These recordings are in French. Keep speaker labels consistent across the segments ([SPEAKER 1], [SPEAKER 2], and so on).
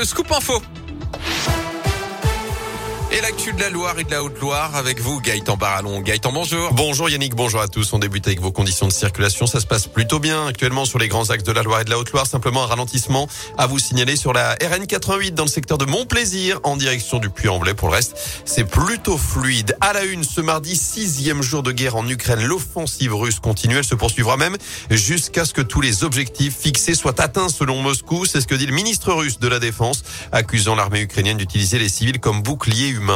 [SPEAKER 1] Le scoop info. L'actu de la Loire et de la Haute-Loire avec vous, Gaëtan Barallon. Gaëtan, bonjour.
[SPEAKER 2] Bonjour Yannick, bonjour à tous. On débute avec vos conditions de circulation. Ça se passe plutôt bien actuellement sur les grands axes de la Loire et de la Haute-Loire. Simplement un ralentissement à vous signaler sur la RN 88 dans le secteur de Montplaisir en direction du Puy-en-Velay. Pour le reste, c'est plutôt fluide. À la une, ce mardi, sixième jour de guerre en Ukraine. L'offensive russe continue. Elle se poursuivra même jusqu'à ce que tous les objectifs fixés soient atteints selon Moscou. C'est ce que dit le ministre russe de la Défense, accusant l'armée ukrainienne d'utiliser les civils comme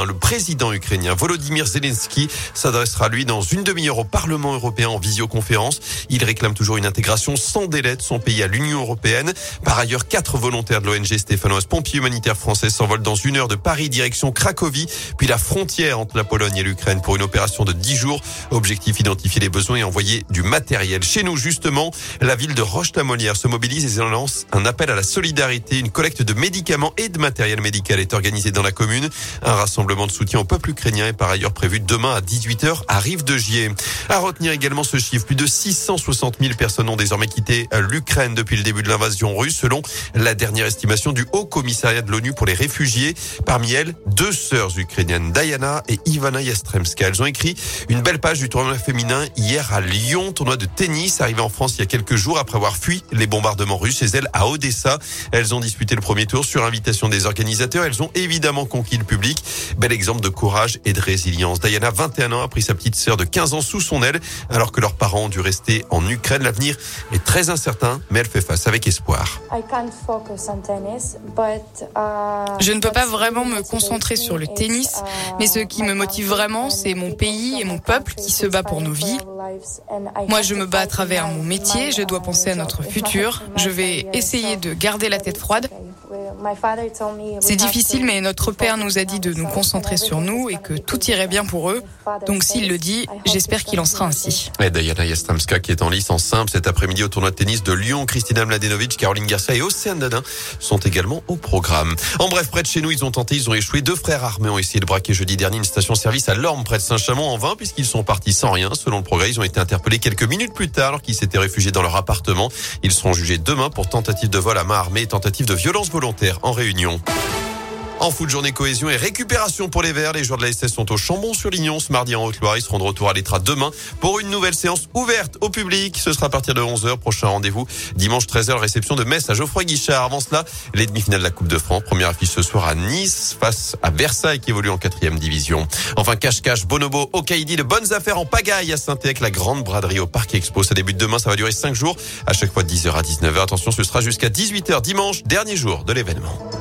[SPEAKER 2] le président ukrainien Volodymyr Zelensky s'adressera lui dans une demi-heure au Parlement européen en visioconférence. Il réclame toujours une intégration sans délai de son pays à l'Union européenne. Par ailleurs, quatre volontaires de l'ONG stéphanoise pompiers humanitaires français s'envolent dans une heure de Paris direction Cracovie, puis la frontière entre la Pologne et l'Ukraine pour une opération de dix jours. Objectif identifier les besoins et envoyer du matériel. Chez nous, justement, la ville de Roche-la-Molière se mobilise et lance un appel à la solidarité. Une collecte de médicaments et de matériel médical est organisée dans la commune. Un rassemblement de soutien au peuple ukrainien est par ailleurs prévu demain à 18h à Rive de Gier. À retenir également ce chiffre, plus de 660 000 personnes ont désormais quitté l'Ukraine depuis le début de l'invasion russe, selon la dernière estimation du Haut Commissariat de l'ONU pour les réfugiés. Parmi elles, deux sœurs ukrainiennes, Diana et Ivana Yastremska. Elles ont écrit une belle page du tournoi féminin hier à Lyon, tournoi de tennis arrivé en France il y a quelques jours après avoir fui les bombardements russes chez elles à Odessa. Elles ont disputé le premier tour sur invitation des organisateurs. Elles ont évidemment conquis le public. Bel exemple de courage et de résilience. Diana, 21 ans, a pris sa petite sœur de 15 ans sous son aile, alors que leurs parents ont dû rester en Ukraine. L'avenir est très incertain, mais elle fait face avec espoir.
[SPEAKER 3] Uh,
[SPEAKER 4] Je ne peux pas vraiment me concentrer sur le tennis, uh, mais ce qui me motive vraiment, c'est mon pays et mon peuple qui se bat pour nos vies. Moi, je me bats à travers mon métier, je dois penser à notre futur, je vais essayer de garder la tête froide c'est difficile, mais notre père nous a dit de nous concentrer sur nous et que tout irait bien pour eux. Donc s'il le dit, j'espère qu'il en sera ainsi.
[SPEAKER 2] Et Diana Yastramska qui est en lice en simple cet après-midi au tournoi de tennis de Lyon. Christina Mladenovic, Caroline Garcia et Océane Dadin sont également au programme. En bref, près de chez nous, ils ont tenté, ils ont échoué. Deux frères armés ont essayé de braquer jeudi dernier une station-service à Lorme près de Saint-Chamond en vain puisqu'ils sont partis sans rien. Selon le progrès, ils ont été interpellés quelques minutes plus tard alors qu'ils s'étaient réfugiés dans leur appartement. Ils seront jugés demain pour tentative de vol à main armée et tentative de violence volontaire en réunion. En foot, journée cohésion et récupération pour les Verts. Les joueurs de la SS sont au Chambon-sur-Lignon ce mardi en Haute-Loire. Ils seront de retour à l'Étra demain pour une nouvelle séance ouverte au public. Ce sera à partir de 11h. Prochain rendez-vous dimanche 13h, réception de Metz à Geoffroy Guichard. Avant cela, les demi-finales de la Coupe de France. Première affiche ce soir à Nice face à Versailles qui évolue en quatrième division. Enfin, cache-cache, Bonobo, Okaidi, de bonnes affaires en pagaille à saint avec la grande braderie au Parc Expo. Ça débute demain. Ça va durer 5 jours. À chaque fois de 10h à 19h. Attention, ce sera jusqu'à 18h dimanche, dernier jour de l'événement.